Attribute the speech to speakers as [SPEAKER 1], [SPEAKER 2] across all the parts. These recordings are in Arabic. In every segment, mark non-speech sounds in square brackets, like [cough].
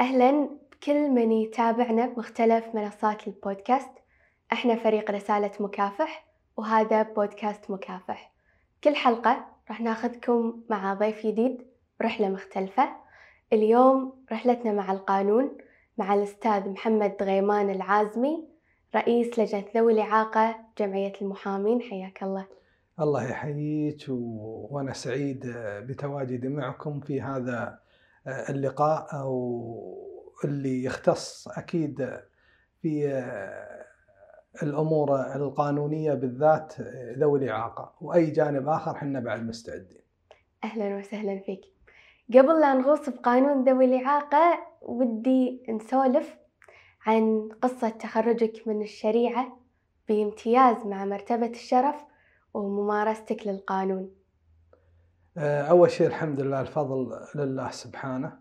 [SPEAKER 1] أهلا بكل من يتابعنا بمختلف منصات البودكاست. إحنا فريق رسالة مكافح وهذا بودكاست مكافح. كل حلقة راح ناخذكم مع ضيف جديد برحلة مختلفة. اليوم رحلتنا مع القانون مع الأستاذ محمد غيمان العازمي رئيس لجنة ذوي الإعاقة جمعية المحامين. حياك الله.
[SPEAKER 2] الله يحييك و... وأنا سعيد بتواجدي معكم في هذا اللقاء أو اللي يختص أكيد في الأمور القانونية بالذات ذوي الإعاقة. وأي جانب آخر حنا بعد مستعدين.
[SPEAKER 1] أهلا وسهلا فيك. قبل لا نغوص بقانون ذوي الإعاقة ودي نسولف عن قصة تخرجك من الشريعة بامتياز مع مرتبة الشرف وممارستك للقانون.
[SPEAKER 2] أول شيء الحمد لله الفضل لله سبحانه.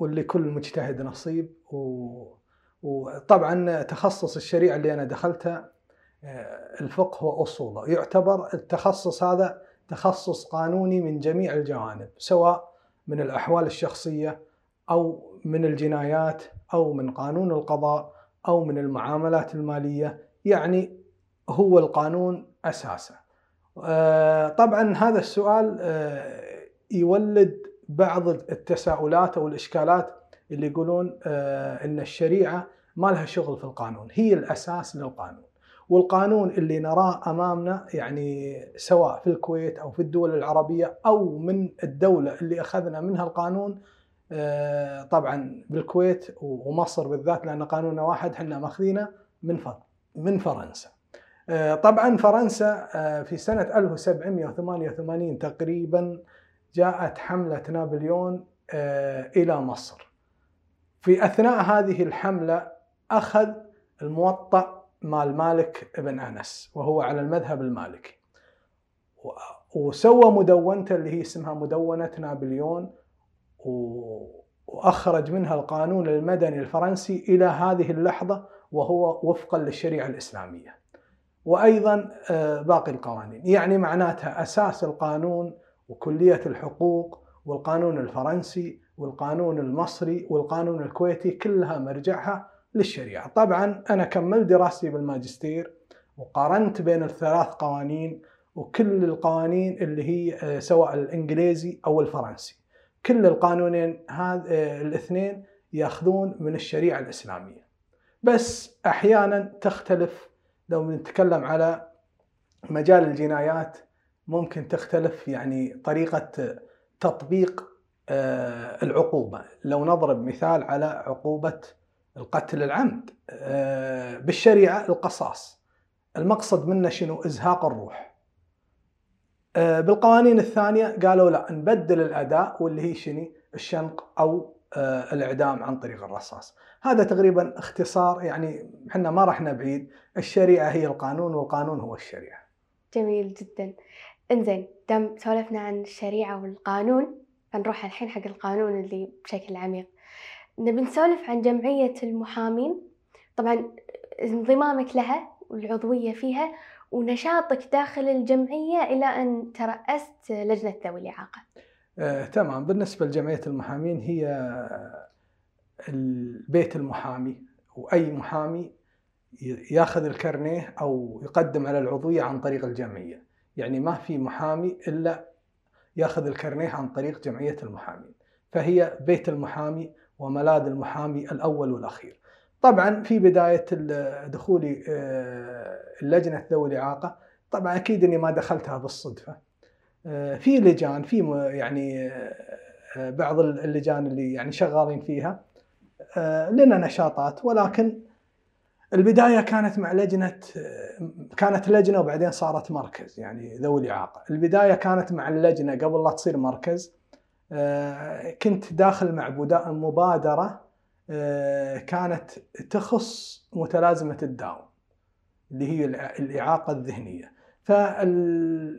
[SPEAKER 2] ولكل مجتهد نصيب و... وطبعا تخصص الشريعة اللي أنا دخلتها الفقه وأصوله يعتبر التخصص هذا تخصص قانوني من جميع الجوانب سواء من الأحوال الشخصية أو من الجنايات أو من قانون القضاء أو من المعاملات المالية يعني هو القانون أساسه طبعا هذا السؤال يولد بعض التساؤلات أو الإشكالات اللي يقولون أن الشريعة ما لها شغل في القانون هي الأساس للقانون والقانون اللي نراه أمامنا يعني سواء في الكويت أو في الدول العربية أو من الدولة اللي أخذنا منها القانون طبعا بالكويت ومصر بالذات لأن قانوننا واحد إحنا ماخذينه من من فرنسا. طبعا فرنسا في سنة 1788 تقريبا جاءت حملة نابليون إلى مصر. في أثناء هذه الحملة أخذ الموطأ مال مالك بن أنس وهو على المذهب المالكي وسوى مدونته اللي هي اسمها مدونة نابليون وأخرج منها القانون المدني الفرنسي إلى هذه اللحظة وهو وفقا للشريعة الإسلامية وأيضا باقي القوانين. يعني معناتها أساس القانون وكلية الحقوق والقانون الفرنسي والقانون المصري والقانون الكويتي كلها مرجعها للشريعة. طبعا أنا كملت دراستي بالماجستير وقارنت بين الثلاث قوانين وكل القوانين اللي هي سواء الإنجليزي أو الفرنسي. كل القانونين هذا الاثنين ياخذون من الشريعة الإسلامية. بس أحيانا تختلف لو نتكلم على مجال الجنايات ممكن تختلف يعني طريقة تطبيق العقوبة. لو نضرب مثال على عقوبة القتل العمد بالشريعة القصاص. المقصد منه شنو؟ إزهاق الروح. بالقوانين الثانية قالوا لا نبدل الأداء واللي هي شنو؟ الشنق أو الإعدام عن طريق الرصاص. هذا تقريبا اختصار يعني إحنا ما رحنا بعيد الشريعة هي القانون والقانون هو الشريعة.
[SPEAKER 1] جميل جدا. إنزين دام سولفنا عن الشريعة والقانون فنروح الحين حق القانون اللي بشكل عميق. نبي نسولف عن جمعية المحامين. طبعا انضمامك لها والعضوية فيها ونشاطك داخل الجمعية إلى أن ترأست لجنة ذوي الإعاقة.
[SPEAKER 2] آه، تمام. بالنسبة لجمعية المحامين هي البيت المحامي وأي محامي ياخذ الكرنيه أو يقدم على العضوية عن طريق الجمعية. يعني ما في محامي إلا ياخذ الكرنيه عن طريق جمعية المحامين. فهي بيت المحامي وملاذ المحامي الأول والأخير. طبعا في بداية دخولي اللجنة ذوي الإعاقة. طبعا أكيد أني ما دخلتها بالصدفة. في لجان في يعني بعض اللجان اللي يعني شغالين فيها لنا نشاطات. ولكن البداية كانت مع لجنة كانت لجنة وبعدين صارت مركز يعني ذوي الإعاقة. البداية كانت مع اللجنة قبل لا تصير مركز. كنت داخل مع مبادرة كانت تخص متلازمة الداون اللي هي الإعاقة الذهنية.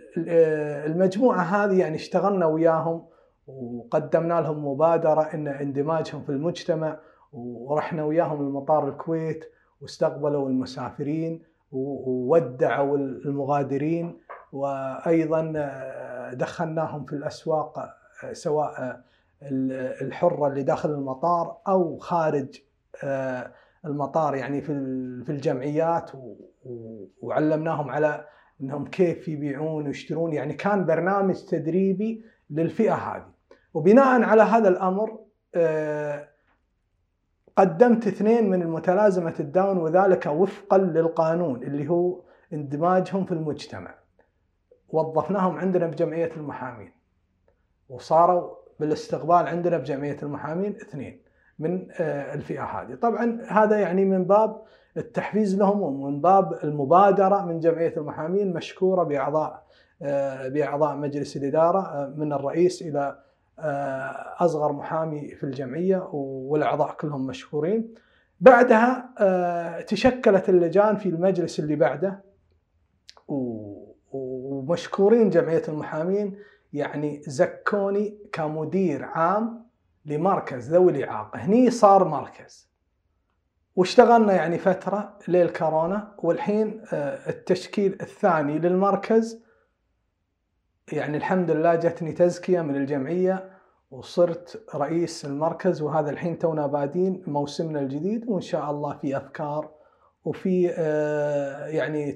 [SPEAKER 2] فالمجموعة هذه يعني اشتغلنا وياهم وقدمنا لهم مبادرة إن اندماجهم في المجتمع ورحنا وياهم لمطار الكويت واستقبلوا المسافرين وودعوا المغادرين وأيضا دخلناهم في الأسواق سواء الحرة اللي داخل المطار أو خارج المطار يعني في الجمعيات وعلمناهم على انهم كيف يبيعون ويشترون يعني كان برنامج تدريبي للفئة هذه. وبناء على هذا الأمر قدمت اثنين من المتلازمة الداون وذلك وفقا للقانون اللي هو اندماجهم في المجتمع. وظفناهم عندنا بجمعية المحامين. وصاروا بالاستقبال عندنا بجمعية المحامين اثنين. من آه، الفئة هذه طبعا هذا يعني من باب التحفيز لهم ومن باب المبادرة من جمعية المحامين مشكورة بأعضاء آه، بأعضاء مجلس الإدارة آه، من الرئيس إلى أصغر محامي في الجمعية والأعضاء كلهم مشكورين. بعدها تشكلت اللجان في المجلس اللي بعده ومشكورين جمعية المحامين يعني زكوني كمدير عام لمركز ذوي الإعاقة. هني صار مركز. واشتغلنا يعني فترة ليل كورونا والحين آه، التشكيل الثاني للمركز يعني الحمد لله جتني تزكية من الجمعية وصرت رئيس المركز وهذا الحين تونا بادين موسمنا الجديد وإن شاء الله في أفكار وفي آه، يعني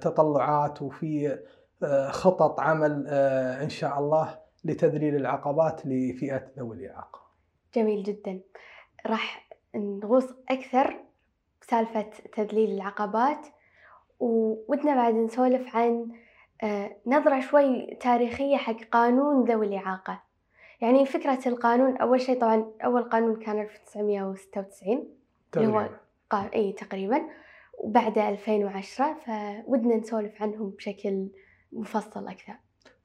[SPEAKER 2] تطلعات وفي آه، خطط عمل إن شاء الله لتذليل العقبات لفئة ذوي الإعاقة.
[SPEAKER 1] جميل جدا. راح نغوص أكثر بسالفة تذليل العقبات وودنا بعد نسولف عن آه، نظرة شوي تاريخية حق قانون ذوي الإعاقة. يعني فكرة القانون أول شيء طبعا أول قانون كان 1996 اللي هو قا... أي تقريبا. وبعده 2010 فودنا نسولف عنهم بشكل مفصل أكثر.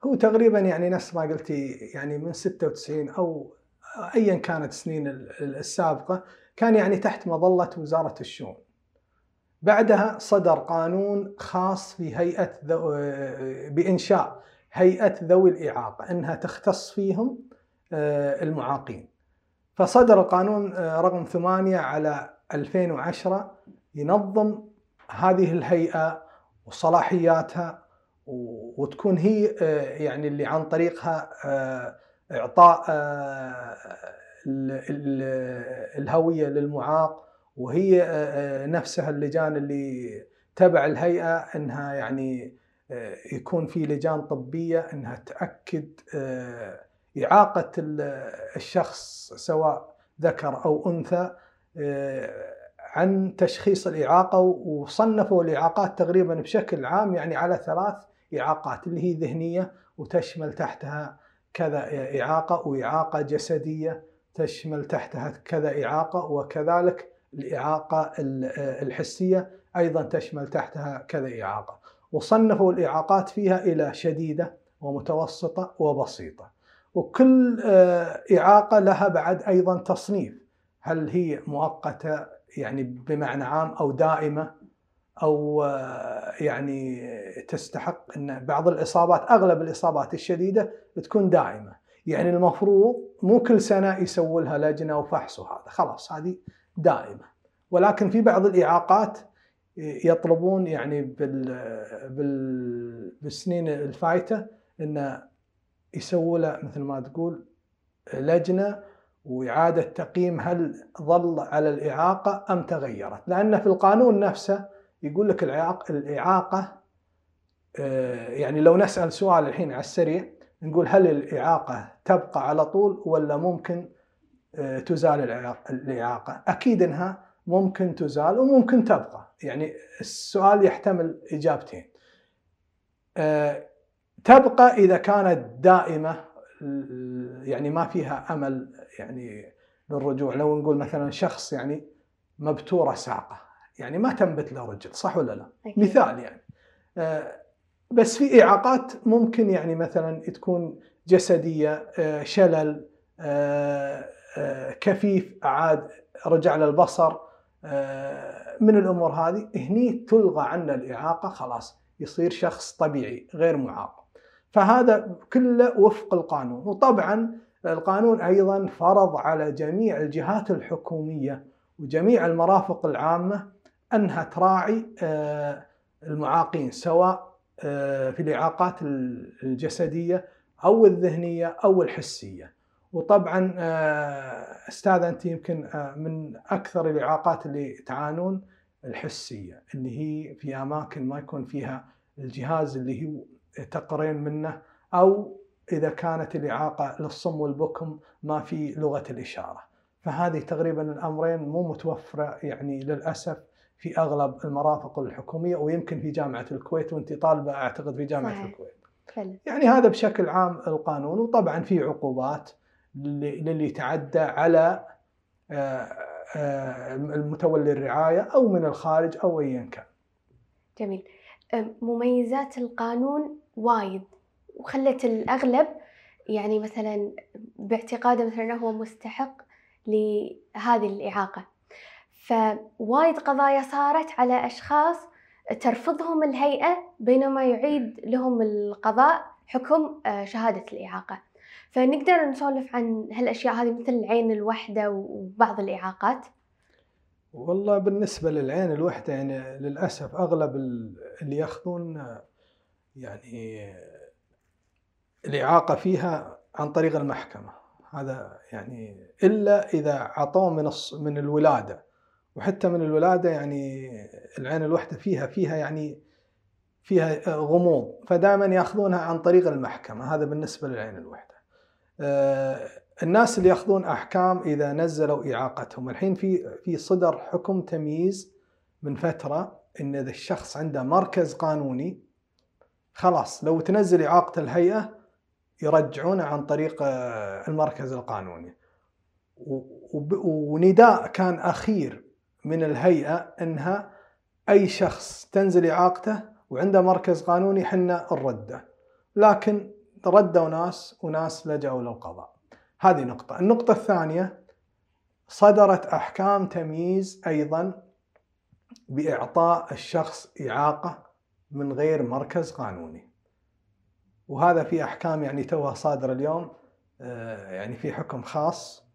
[SPEAKER 2] هو تقريبا يعني نفس ما قلتي يعني من 96 أو ايا كانت السنين السابقة كان يعني تحت مظلة وزارة الشؤون. بعدها صدر قانون خاص في هيئة ذو بإنشاء هيئة ذوي الإعاقة إنها تختص فيهم آه، المعاقين. فصدر القانون آه، رقم 8 على 2010 ينظم هذه الهيئة وصلاحياتها وتكون هي آه، يعني اللي عن طريقها إعطاء آه، الهوية للمعاق وهي آه، آه، نفسها اللجان اللي تبع الهيئة إنها يعني يكون في لجان طبية إنها تأكد إعاقة الشخص سواء ذكر أو أنثى عن تشخيص الإعاقة وصنفوا الإعاقات تقريبا بشكل عام يعني على ثلاث إعاقات اللي هي ذهنية وتشمل تحتها كذا إعاقة وإعاقة جسدية تشمل تحتها كذا إعاقة وكذلك الإعاقة الحسية أيضا تشمل تحتها كذا إعاقة. وصنفوا الإعاقات فيها إلى شديدة ومتوسطة وبسيطة. وكل آه، إعاقة لها بعد أيضا تصنيف. هل هي مؤقتة يعني بمعنى عام أو دائمة؟ أو آه، يعني تستحق إن بعض الإصابات أغلب الإصابات الشديدة تكون دائمه يعني المفروض مو كل سنة يسووا لها لجنة وفحص وهذا. خلاص هذه دائمه ولكن في بعض الإعاقات يطلبون يعني بال بال بالسنين الفايتة انه يسووا له مثل ما تقول لجنة وإعادة تقييم هل ظل على الإعاقة أم تغيرت. لأن في القانون نفسه يقول لك الإعاقة, آه، يعني لو نسأل سؤال الحين على السريع نقول هل الإعاقة تبقى على طول ولا ممكن آه، تزال الإعاقة؟ أكيد أنها ممكن تزال وممكن تبقى. يعني السؤال يحتمل إجابتين. آه، تبقى إذا كانت دائمة يعني ما فيها أمل يعني للرجوع. لو نقول مثلا شخص يعني مبتورة ساقة يعني ما تنبت له رجل صح ولا لا؟ أكيد. مثال يعني آه، بس في إعاقات ممكن يعني مثلا تكون جسدية آه، شلل آه، كفيف اعاد رجع للبصر من الأمور هذه هني تلغى عنه الإعاقة خلاص يصير شخص طبيعي غير معاق فهذا كله وفق القانون وطبعا القانون أيضا فرض على جميع الجهات الحكومية وجميع المرافق العامة أنها تراعي آه، المعاقين سواء آه، في الإعاقات الجسدية أو الذهنية أو الحسية وطبعا آه، أستاذ أنت يمكن من أكثر الإعاقات اللي تعانون الحسية اللي هي في أماكن ما يكون فيها الجهاز اللي هو تقرين منه أو إذا كانت الإعاقة للصم والبكم ما في لغة الإشارة. فهذه تقريبا الأمرين مو متوفرة يعني للأسف في أغلب المرافق الحكومية ويمكن في جامعة الكويت وانت طالبة أعتقد في جامعة
[SPEAKER 1] صحيح.
[SPEAKER 2] الكويت.
[SPEAKER 1] فعلا
[SPEAKER 2] يعني هذا بشكل عام القانون وطبعا في عقوبات للي يتعدى على آه، آه، المتولي الرعاية أو من الخارج أو ايا كان.
[SPEAKER 1] جميل مميزات القانون وايد وخلت الأغلب يعني مثلا باعتقاده مثلا أنه هو مستحق لهذه الإعاقة فوايد قضايا صارت على أشخاص ترفضهم الهيئة بينما يعيد لهم القضاء حكم آه، شهادة الإعاقة. فنقدر نسولف عن هالأشياء هذه مثل العين الوحدة وبعض الإعاقات؟
[SPEAKER 2] والله بالنسبة للعين الوحدة يعني للأسف أغلب ال- اللي يأخذون يعني الإعاقة فيها عن طريق المحكمة. هذا يعني إلا إذا عطوه من من الولادة. وحتى من الولادة يعني العين الوحدة فيها فيها يعني فيها غموض فدائما يأخذونها عن طريق المحكمة. هذا بالنسبة للعين الوحدة. آه، الناس اللي يأخذون أحكام إذا نزلوا إعاقتهم. الحين في في صدر حكم تمييز من فترة إن إذا الشخص عنده مركز قانوني خلاص لو تنزل إعاقة الهيئة يرجعونه عن طريق آه، المركز القانوني. ونداء كان أخير من الهيئة أنها أي شخص تنزل إعاقته وعنده مركز قانوني حنا نرده. لكن ردوا ناس وناس لجأوا للقضاء. هذه نقطة. النقطة الثانية صدرت أحكام تمييز أيضا بإعطاء الشخص إعاقة من غير مركز قانوني. وهذا في أحكام يعني توها صادرة اليوم آه، يعني في حكم خاص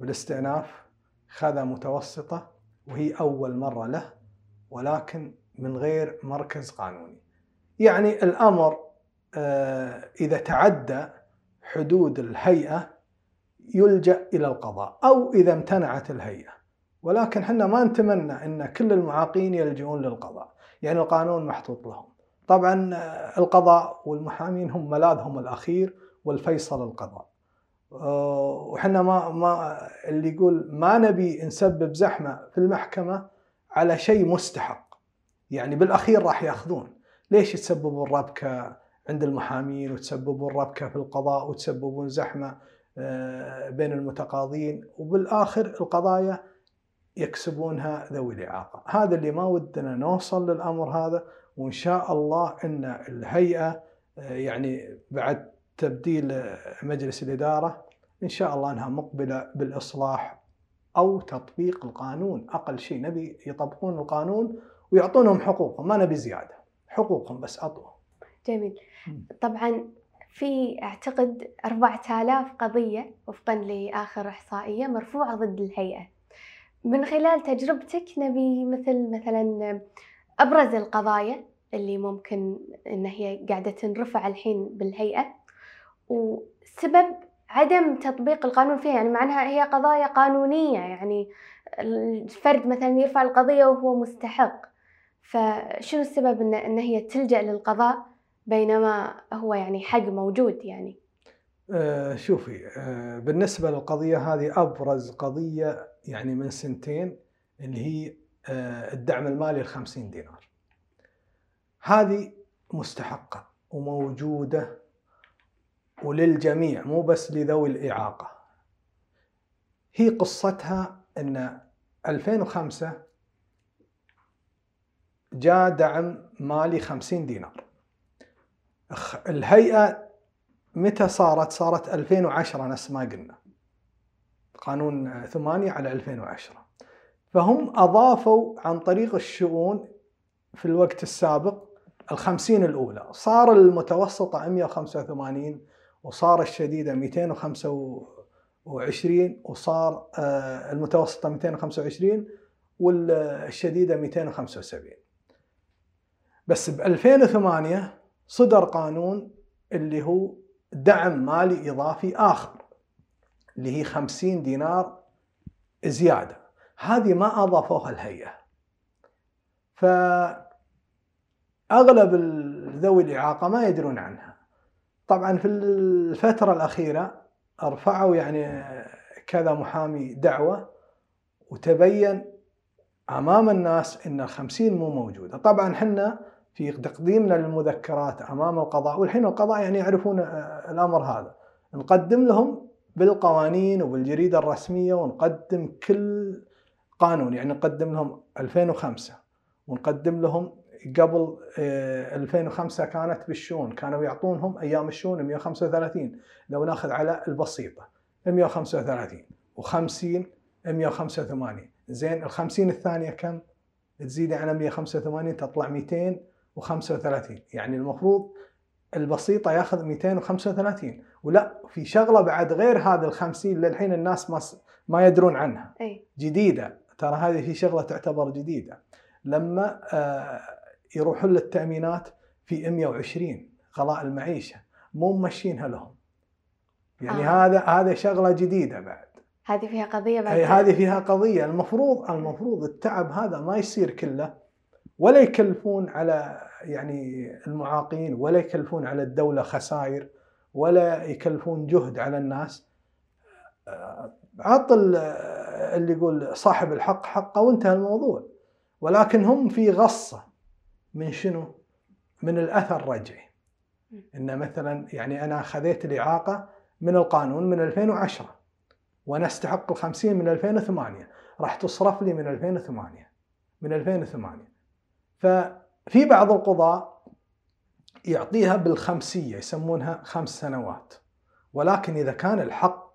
[SPEAKER 2] بالاستئناف خذا متوسطة. وهي أول مرة له ولكن من غير مركز قانوني. يعني الأمر آه، إذا تعدى حدود الهيئة يلجأ إلى القضاء أو إذا امتنعت الهيئة. ولكن حنا ما نتمنى أن كل المعاقين يلجؤون للقضاء. يعني القانون محطوط لهم. طبعا آه، القضاء والمحامين هم ملاذهم الأخير والفيصل القضاء. وحنا ما ما اللي يقول ما نبي نسبب زحمة في المحكمة على شيء مستحق. يعني بالأخير راح يأخذون. ليش تسببون ربكة عند المحامين وتسببون ربكة في القضاء وتسببون زحمة آه، بين المتقاضين؟ وبالآخر القضايا يكسبونها ذوي الإعاقة. هذا اللي ما ودنا نوصل للأمر هذا. وإن شاء الله أن الهيئة آه، يعني بعد تبديل مجلس الإدارة إن شاء الله أنها مقبلة بالإصلاح أو تطبيق القانون. أقل شيء نبي يطبقون القانون ويعطونهم حقوقهم ما نبي زيادة حقوقهم بس أعطوهم
[SPEAKER 1] جميل. طبعا في أعتقد 4000 قضية وفقا لآخر إحصائية مرفوعة ضد الهيئة. من خلال تجربتك نبي مثل مثلا أبرز القضايا اللي ممكن إن هي قاعدة تنرفع الحين بالهيئة؟ وسبب عدم تطبيق القانون فيها يعني معناها هي قضايا قانونية يعني الفرد مثلا يرفع القضية وهو مستحق. فشنو السبب إن, إن هي تلجأ للقضاء بينما هو يعني حق موجود يعني؟
[SPEAKER 2] آه، شوفي آه، بالنسبة للقضية هذه أبرز قضية يعني من سنتين اللي هي آه، الدعم المالي الخمسين دينار. هذه مستحقة وموجودة وللجميع مو بس لذوي الإعاقة هي قصتها أن 2005 جاء دعم مالي 50 دينار الهيئة متى صارت؟ صارت 2010 نفس ما قلنا. قانون 8 على 2010. فهم أضافوا عن طريق الشؤون في الوقت السابق الخمسين الأولى صار المتوسطة 185 وصار الشديدة 225 وصار آه، المتوسطة 225 والشديدة 275 بس ب 2008 صدر قانون اللي هو دعم مالي إضافي آخر اللي هي 50 دينار زيادة. هذه ما أضافوها الهيئة. فأغلب ذوي الإعاقة ما يدرون عنها. طبعا في الفترة الأخيرة رفعوا يعني كذا محامي دعوة وتبين أمام الناس إن الخمسين مو موجودة. طبعا حنا في تقديمنا للمذكرات أمام القضاء والحين القضاء يعني يعرفون الأمر هذا. نقدم لهم بالقوانين وبالجريدة الرسمية ونقدم كل قانون يعني نقدم لهم 2005 ونقدم لهم قبل 2005 كانت بالشؤون. كانوا يعطونهم أيام الشؤون 135 لو ناخذ على البسيطة 135 و50 185 زين ال 50 الثانية كم؟ تزيد على 185 تطلع 235 يعني المفروض البسيطة ياخذ 235 ولا في شغلة بعد غير هذا ال 50 للحين الناس ما ما يدرون عنها.
[SPEAKER 1] أي.
[SPEAKER 2] جديدة. ترى هذه في شغلة تعتبر جديدة. لما آه يروحون للتأمينات في 120 غلاء المعيشة. مو ممشينها لهم. يعني
[SPEAKER 1] آه.
[SPEAKER 2] هذا هذا شغلة جديدة بعد.
[SPEAKER 1] هذه فيها قضية بعد.
[SPEAKER 2] هذه فيها قضية. المفروض المفروض التعب هذا ما يصير كله ولا يكلفون على يعني المعاقين ولا يكلفون على الدولة خسائر ولا يكلفون جهد على الناس. عط اللي يقول صاحب الحق حقه وانتهى الموضوع. ولكن هم في غصة. من شنو؟ من الأثر الرجعي إن مثلا يعني أنا خذيت الإعاقة من القانون من 2010 وأنا استحق ال 50 من 2008 راح تصرف لي من 2008 من 2008 ففي بعض القضاء يعطيها بالخمسية يسمونها خمس سنوات. ولكن إذا كان الحق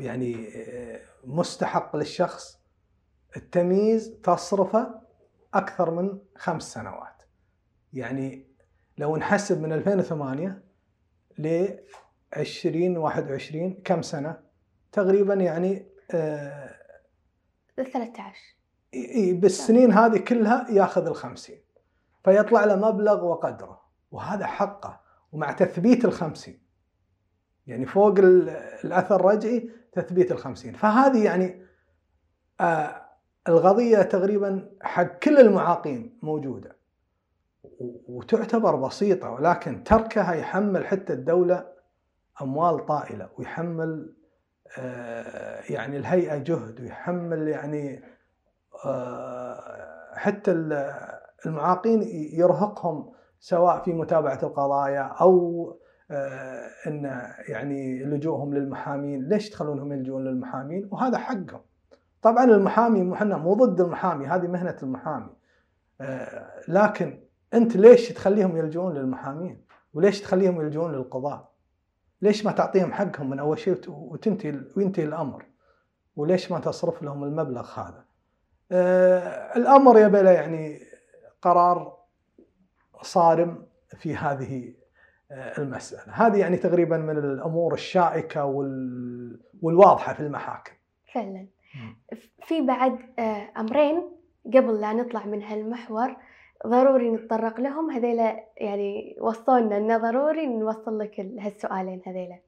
[SPEAKER 2] يعني مستحق للشخص التمييز تصرفه أكثر من خمس سنوات. يعني لو نحسب من 2008 ل 2021 كم سنة؟ تقريبا يعني آه
[SPEAKER 1] 13
[SPEAKER 2] إي بالسنين هذه كلها ياخذ الخمسين. فيطلع له مبلغ وقدره وهذا حقه ومع تثبيت الخمسين. يعني فوق الأثر الرجعي تثبيت الخمسين. فهذه يعني آه القضية تقريبا حق كل المعاقين موجودة وتعتبر بسيطة ولكن تركها يحمل حتى الدولة أموال طائلة ويحمل آه يعني الهيئة جهد ويحمل يعني آه حتى المعاقين يرهقهم سواء في متابعة القضايا أو آه إن يعني لجوءهم للمحامين، ليش تخلونهم يلجؤون للمحامين؟ وهذا حقهم. طبعا المحامي إحنا مو ضد المحامي، هذه مهنة المحامي. آه لكن أنت ليش تخليهم يلجؤون للمحامين؟ وليش تخليهم يلجؤون للقضاء؟ ليش ما تعطيهم حقهم من أول شيء وتنتهي وينتهي الأمر؟ وليش ما تصرف لهم المبلغ هذا؟ آه الأمر يبي له يعني قرار صارم في هذه المسألة هذه يعني تقريبا من الأمور الشائكة والواضحة في المحاكم
[SPEAKER 1] فعلا في بعد أمرين قبل لا نطلع من هالمحور ضروري نتطرق لهم. هذيلا يعني وصلنا إنه ضروري نوصل لك هالسؤالين هذيلا.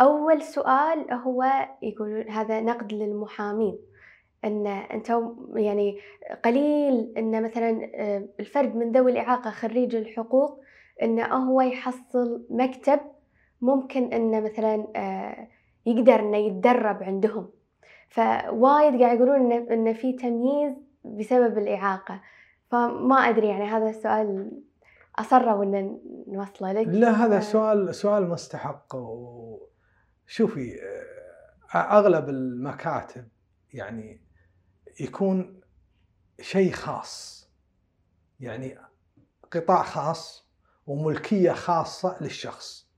[SPEAKER 1] أول سؤال هو يقولون هذا نقد للمحامين إن أنتم يعني قليل إن مثلا الفرد من ذوي الإعاقة خريج الحقوق انه هو يحصل مكتب ممكن انه مثلا يقدر إنه يتدرب عندهم. فوايد قاعد يقولون انه في تمييز بسبب الإعاقة. فما أدري يعني هذا السؤال اصروا ان نوصله لك.
[SPEAKER 2] لا هذا سؤال سؤال مستحق. شوفي أغلب المكاتب يعني يكون شيء خاص. يعني قطاع خاص وملكية خاصة للشخص.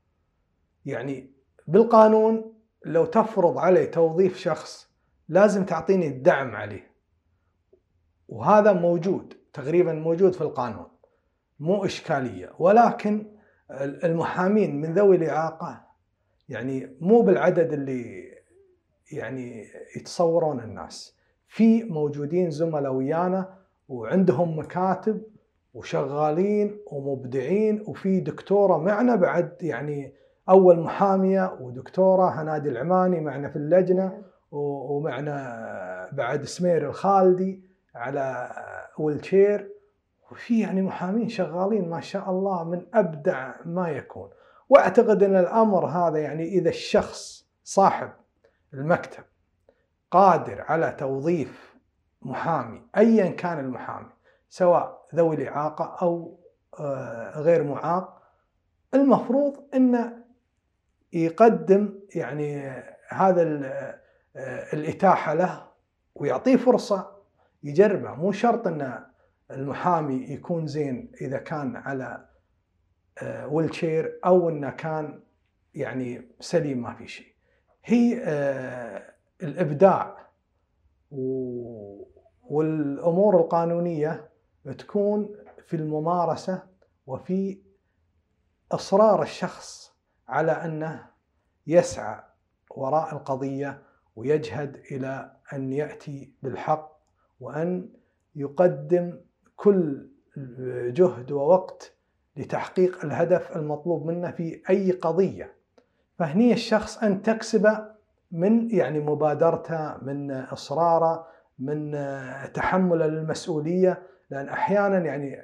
[SPEAKER 2] يعني بالقانون لو تفرض علي توظيف شخص لازم تعطيني الدعم عليه. وهذا موجود تقريبا موجود في القانون. مو إشكالية ولكن المحامين من ذوي الإعاقة يعني مو بالعدد اللي يعني يتصورون الناس. في موجودين زملاء ويانا وعندهم مكاتب وشغالين ومبدعين وفي دكتورة معنا بعد يعني أول محامية ودكتورة هنادي العماني معنا في اللجنة. و- ومعنا بعد سمير الخالدي على ويلشير وفي يعني محامين شغالين ما شاء الله من أبدع ما يكون. وأعتقد أن الأمر هذا يعني إذا الشخص صاحب المكتب قادر على توظيف محامي ايا كان المحامي سواء ذوي الإعاقة أو آه، غير معاق المفروض أنه يقدم يعني هذا الإتاحة له ويعطيه فرصة يجربه. مو شرط إن المحامي يكون زين إذا كان على ويلشير أو إنه كان يعني سليم ما في شيء. هي آه، الإبداع والأمور القانونية تكون في الممارسة وفي إصرار الشخص على إنه يسعى وراء القضية ويجهد إلى أن يأتي بالحق وأن يقدم كل جهد ووقت لتحقيق الهدف المطلوب منه في أي قضية. فهني الشخص أن تكسبه من يعني مبادرته من إصراره من تحمله للمسؤوليه لأن أحيانا يعني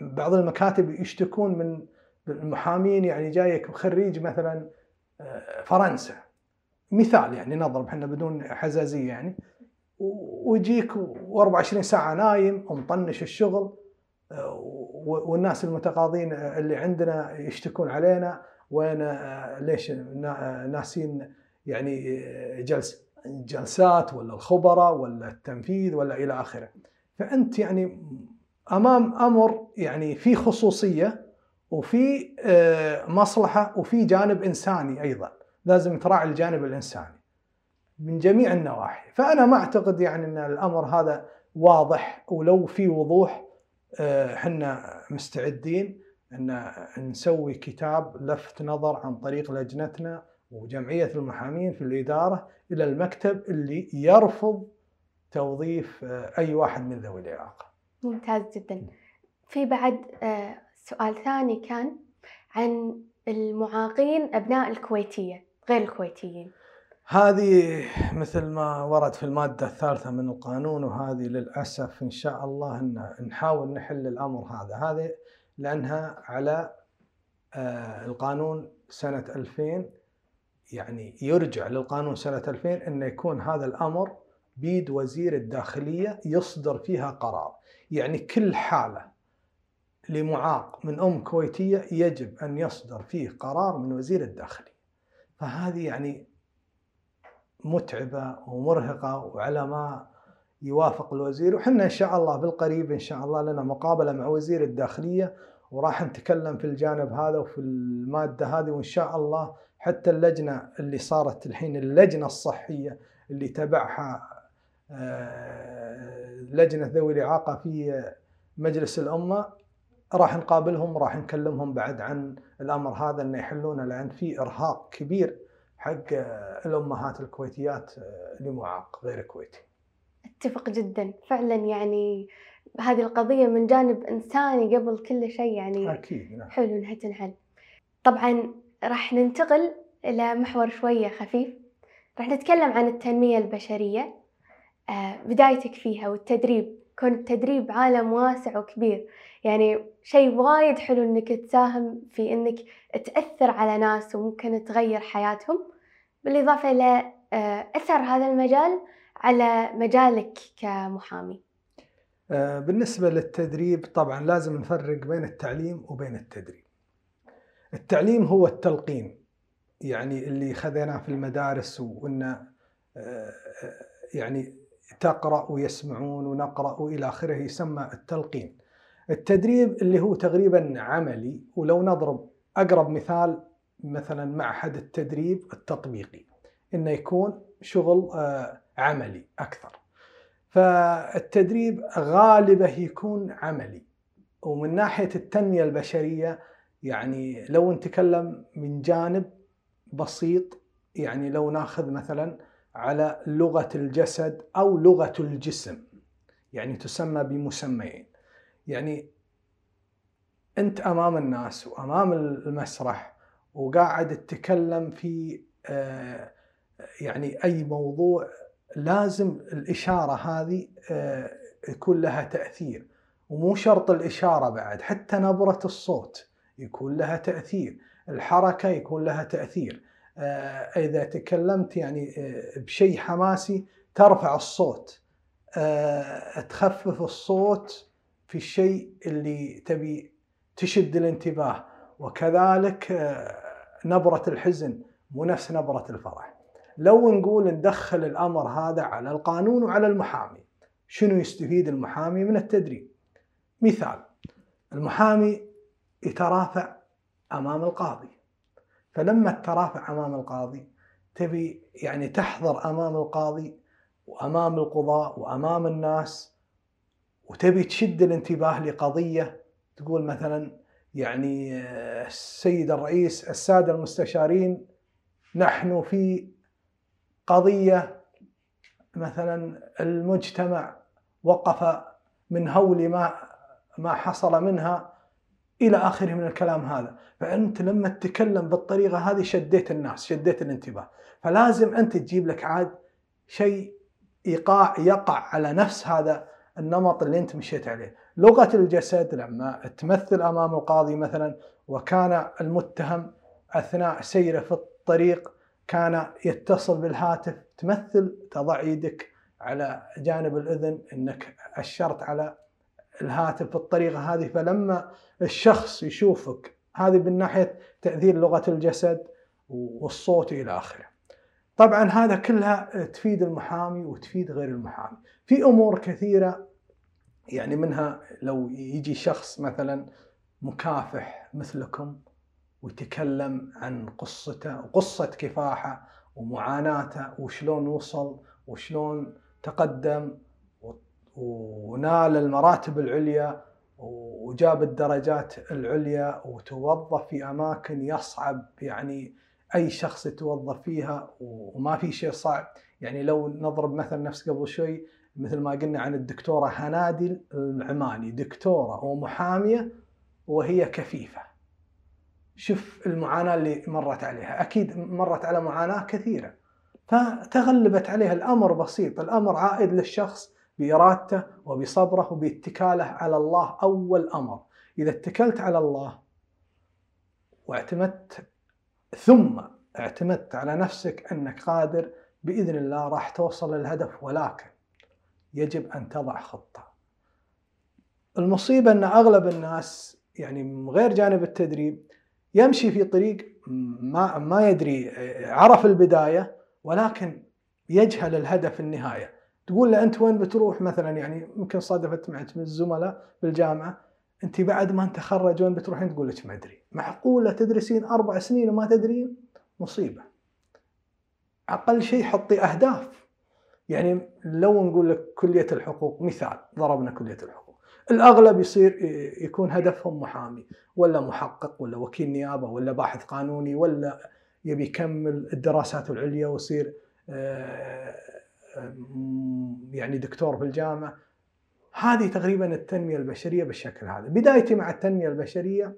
[SPEAKER 2] بعض المكاتب يشتكون من المحامين يعني جايك خريج مثلا آه، فرنسا. مثال يعني نضرب إحنا بدون حزازية يعني. ويجيك و24 ساعة نايم ومطنش الشغل والناس المتقاضين اللي عندنا يشتكون علينا وين ليش نا- ناسين يعني آه، جلس جلسات ولا الخبراء ولا التنفيذ ولا إلى آخره. فأنت يعني أمام أمر يعني في خصوصية وفي آه، مصلحة وفي جانب إنساني أيضا. لازم تراعي الجانب الإنساني من جميع النواحي. فأنا ما أعتقد يعني أن الأمر هذا واضح ولو في وضوح آه، إحنا مستعدين أن نسوي كتاب لفت نظر عن طريق لجنتنا وجمعية المحامين في الإدارة إلى المكتب اللي يرفض توظيف آه، أي واحد من ذوي الإعاقة.
[SPEAKER 1] ممتاز جدا. في بعد آه، سؤال ثاني كان عن المعاقين أبناء الكويتية. غير الكويتيين.
[SPEAKER 2] هذه مثل ما ورد في المادة الثالثة من القانون وهذه للأسف إن شاء الله إن نحاول نحل الأمر هذا. هذه لأنها على آه، القانون سنة 2000 يعني يرجع للقانون سنة 2000 أن يكون هذا الأمر بيد وزير الداخلية يصدر فيها قرار. يعني كل حالة لمعاق من أم كويتية يجب أن يصدر فيه قرار من وزير الداخلية. فهذه يعني متعبة ومرهقة وعلى ما يوافق الوزير وحنا إن شاء الله بالقريب إن شاء الله لنا مقابلة مع وزير الداخلية وراح نتكلم في الجانب هذا وفي المادة هذه وإن شاء الله حتى اللجنة اللي صارت الحين اللجنة الصحية اللي تبعها آه، لجنة ذوي الإعاقة في مجلس الأمة راح نقابلهم راح نكلمهم بعد عن الأمر هذا أنه يحلونه لأن في إرهاق كبير حق الأمهات الكويتيات لمعاق غير كويتي.
[SPEAKER 1] أتفق جدا فعلا يعني هذه القضية من جانب إنساني قبل كل شيء يعني
[SPEAKER 2] أكيد نعم.
[SPEAKER 1] حلو إنها تنحل طبعا راح ننتقل إلى محور شوية خفيف راح نتكلم عن التنمية البشرية آه، بدايتك فيها والتدريب كون التدريب عالم واسع وكبير. يعني شيء وايد حلو إنك تساهم في إنك تأثر على ناس وممكن تغير حياتهم. بالإضافة إلى آه، أثر هذا المجال على مجالك كمحامي.
[SPEAKER 2] آه، بالنسبة للتدريب طبعا لازم نفرق بين التعليم وبين التدريب. التعليم هو التلقين يعني اللي خذيناه في المدارس وإنه آه، يعني تقرأ ويسمعون ونقرأ وإلى آخره يسمى التلقين. التدريب اللي هو تقريبا عملي ولو نضرب أقرب مثال مثلا معهد التدريب التطبيقي إنه يكون شغل آه، عملي أكثر. فالتدريب غالبه يكون عملي ومن ناحية التنمية البشرية يعني لو نتكلم من جانب بسيط يعني لو ناخذ مثلا على لغة الجسد أو لغة الجسم يعني تسمى بمسميين. يعني أنت أمام الناس وأمام المسرح وقاعد تتكلم في آه، يعني أي موضوع لازم الإشارة هذه آه، يكون لها تأثير. ومو شرط الإشارة بعد حتى نبرة الصوت يكون لها تأثير. الحركة يكون لها تأثير. آه، إذا تكلمت يعني بشيء حماسي ترفع الصوت. تخفف الصوت في الشيء اللي تبي تشد الانتباه. وكذلك نبرة الحزن مو نفس نبرة الفرح. لو نقول ندخل الأمر هذا على القانون وعلى المحامي شنو يستفيد المحامي من التدريب؟ مثال المحامي يترافع أمام القاضي. فلما تترافع أمام القاضي تبي يعني تحضر أمام القاضي وأمام القضاء وأمام الناس وتبي تشد الانتباه لقضية تقول مثلا يعني آه، السيد الرئيس السادة المستشارين نحن في قضية مثلا المجتمع وقف من هول ما ما حصل منها إلى آخره من الكلام هذا، فأنت لما تتكلم بالطريقة هذه شديت الناس، شديت الانتباه، فلازم أنت تجيب لك عاد شيء ايقاع يقع على نفس هذا النمط اللي أنت مشيت عليه، لغة الجسد لما تمثل أمام القاضي مثلا وكان المتهم أثناء سيره في الطريق كان يتصل بالهاتف تمثل تضع يدك على جانب الأذن أنك أشرت على الهاتف بالطريقة هذه فلما الشخص يشوفك هذه من ناحية تأثير لغة الجسد والصوت إلى آخره. طبعا هذا كلها تفيد المحامي وتفيد غير المحامي. في أمور كثيرة يعني منها لو يجي شخص مثلا مكافح مثلكم ويتكلم عن قصته وقصة كفاحة ومعاناته وشلون وصل وشلون تقدم ونال المراتب العليا وجاب الدرجات العليا وتوظف في أماكن يصعب يعني أي شخص يتوظف فيها وما في شيء صعب. يعني لو نضرب مثل نفس قبل شوي مثل ما قلنا عن الدكتورة هنادي العماني دكتورة ومحاميه وهي كفيفة. شوف المعاناة اللي مرت عليها. أكيد مرت على معاناة كثيرة. فتغلبت عليها. الأمر بسيط. الأمر عائد للشخص بإرادته وبصبره وباتكاله على الله أول أمر إذا اتكلت على الله واعتمدت ثم اعتمدت على نفسك أنك قادر بإذن الله راح توصل للهدف ولكن يجب أن تضع خطة. المصيبة أن أغلب الناس يعني غير جانب التدريب يمشي في طريق ما ما يدري عرف البداية ولكن يجهل الهدف النهاية. تقول له أنت وين بتروح مثلا يعني يمكن صادفت معك من الزملاء بالجامعة أنت بعد ما أنت خرج وين بتروحين تقول لك ما أدري. معقولة تدرسين أربع سنين وما تدرين؟ مصيبة. أقل شيء حطي أهداف يعني لو نقول لك كلية الحقوق مثال ضربنا كلية الحقوق الأغلب يصير يكون هدفهم محامي ولا محقق ولا وكيل نيابة ولا باحث قانوني ولا يبي يكمل الدراسات العليا ويصير آه، يعني دكتور في الجامعة. هذه تقريبا التنمية البشرية بالشكل هذا. بدايتي مع التنمية البشرية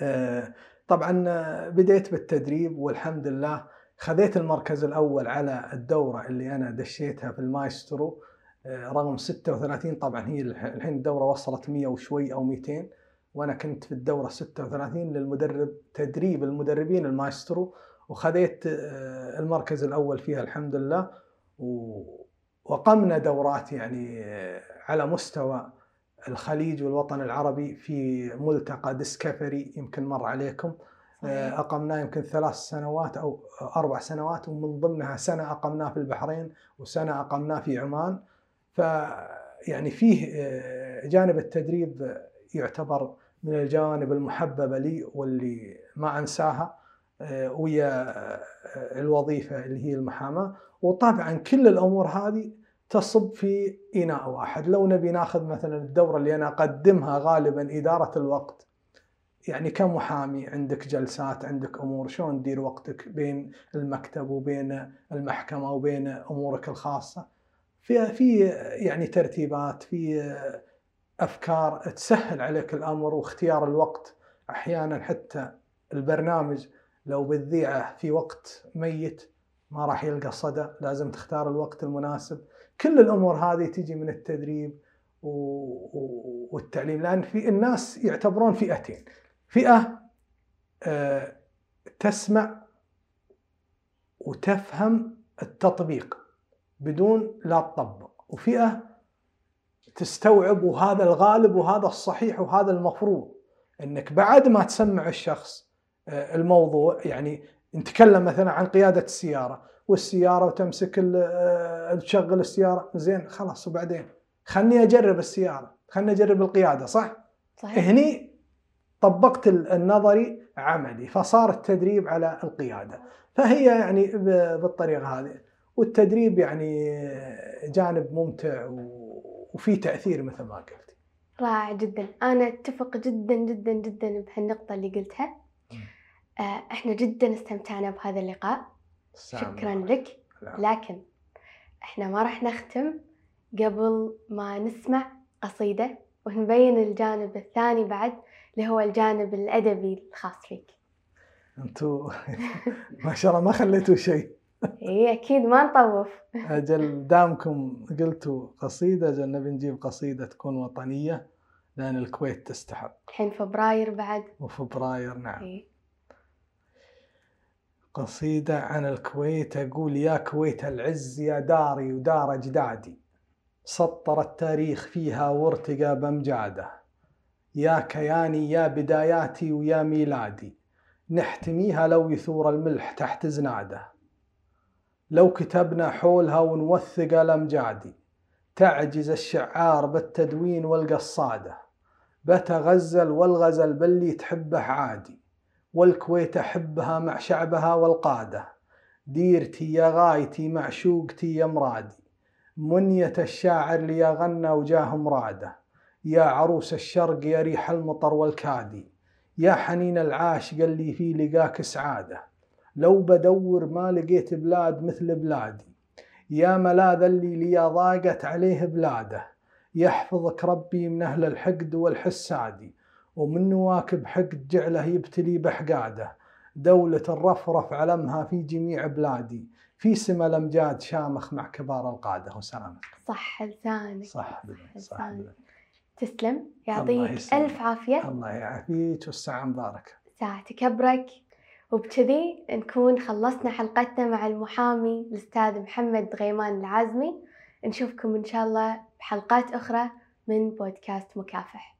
[SPEAKER 2] آه، طبعا بديت بالتدريب والحمد لله خذيت المركز الأول على الدورة اللي أنا دشيتها في المايسترو. آه، رقم 36 طبعا هي الحين الدورة وصلت 100 وشوي أو 200 وأنا كنت في الدورة 36 للمدرب تدريب المدربين المايسترو. وخذيت آه، المركز الأول فيها الحمد لله. وقمنا دورات يعني على مستوى الخليج والوطن العربي في ملتقى ديسكفري يمكن مر عليكم. آه، أقمناه يمكن ثلاث سنوات أو أربع سنوات ومن ضمنها سنة أقمناه في البحرين وسنة أقمناه في عمان. ف يعني فيه آه، جانب التدريب يعتبر من الجوانب المحببة لي واللي ما أنساها. ويا الوظيفة اللي هي المحاماة. وطبعا كل الأمور هذه تصب في إناء واحد. لو نبي ناخذ مثلا الدورة اللي أنا أقدمها غالبا إدارة الوقت. يعني كمحامي عندك جلسات عندك أمور شلون تدير وقتك بين المكتب وبين المحكمة وبين أمورك الخاصة؟ في في يعني ترتيبات في أفكار تسهل عليك الأمر واختيار الوقت. أحيانا حتى البرنامج لو بتذيعه في وقت ميت ما راح يلقى صدى لازم تختار الوقت المناسب. كل الأمور هذه تجي من التدريب والتعليم لأن في الناس يعتبرون فئتين. فئة آه، تسمع وتفهم التطبيق بدون لا تطبق. وفئة تستوعب وهذا الغالب وهذا الصحيح وهذا المفروض إنك بعد ما تسمع الشخص الموضوع يعني نتكلم مثلا عن قيادة السيارة والسيارة وتمسك آه، تشغل السيارة زين خلاص وبعدين؟ خلني أجرب السيارة خلني أجرب القيادة صح؟ صحيح. هني طبقت النظري عملي فصار التدريب على القيادة. فهي يعني بالطريقة هذه. والتدريب يعني جانب ممتع وفي تأثير مثل ما قلت.
[SPEAKER 1] رائع جدا. أنا أتفق جدا جدا جدا بهالنقطة اللي قلتها. إحنا جدا استمتعنا بهذا اللقاء. شكرا لك. لكن إحنا ما راح نختم قبل ما نسمع قصيدة ونبين الجانب الثاني بعد اللي هو الجانب الأدبي الخاص فيك.
[SPEAKER 2] أنتوا [laughs] ما شاء الله ما خليتوا شيء. [laughs]
[SPEAKER 1] اي أكيد ما نطوف. [laughs]
[SPEAKER 2] أجل دامكم قلتوا قصيدة أجل نبي نجيب قصيدة تكون وطنية لأن الكويت تستحق.
[SPEAKER 1] الحين فبراير بعد.
[SPEAKER 2] وفبراير نعم. إيه؟ قصيدة عن الكويت أقول يا كويت العز يا داري ودار أجدادي. سطر التاريخ فيها وارتقى بأمجاده يا كياني يا بداياتي ويا ميلادي. نحتميها لو يثور الملح تحت زناده لو كتبنا حولها ونوثق الأمجادي. تعجز الشعار بالتدوين والقصادة. بتغزل والغزل باللي تحبه عادي. والكويت أحبها مع شعبها والقادة. ديرتي يا غايتي معشوقتي يا مرادي. منية الشاعر لي غنى وجاه مرادة. يا عروس الشرق يا ريح المطر والكادي. يا حنين العاشق اللي في لقاك سعادة. لو بدور ما لقيت بلاد مثل بلادي. يا ملاذ اللي لي ضاقت عليه بلاده. يحفظك ربي من أهل الحقد والحسادي. ومن نواكب حقد جعله يبتلي بحقاده دولة الرفرف علمها في جميع بلادي في سما الامجاد شامخ مع كبار القادة وسلامتك.
[SPEAKER 1] صح لسانك.
[SPEAKER 2] صح صح
[SPEAKER 1] تسلم يعطيك ألف عافية.
[SPEAKER 2] الله يعافيك والساعة مباركة.
[SPEAKER 1] ساعتك أبرك وبكذي نكون خلصنا حلقتنا مع المحامي الأستاذ محمد غيمان العازمي نشوفكم إن شاء الله بحلقات أخرى من بودكاست مكافح.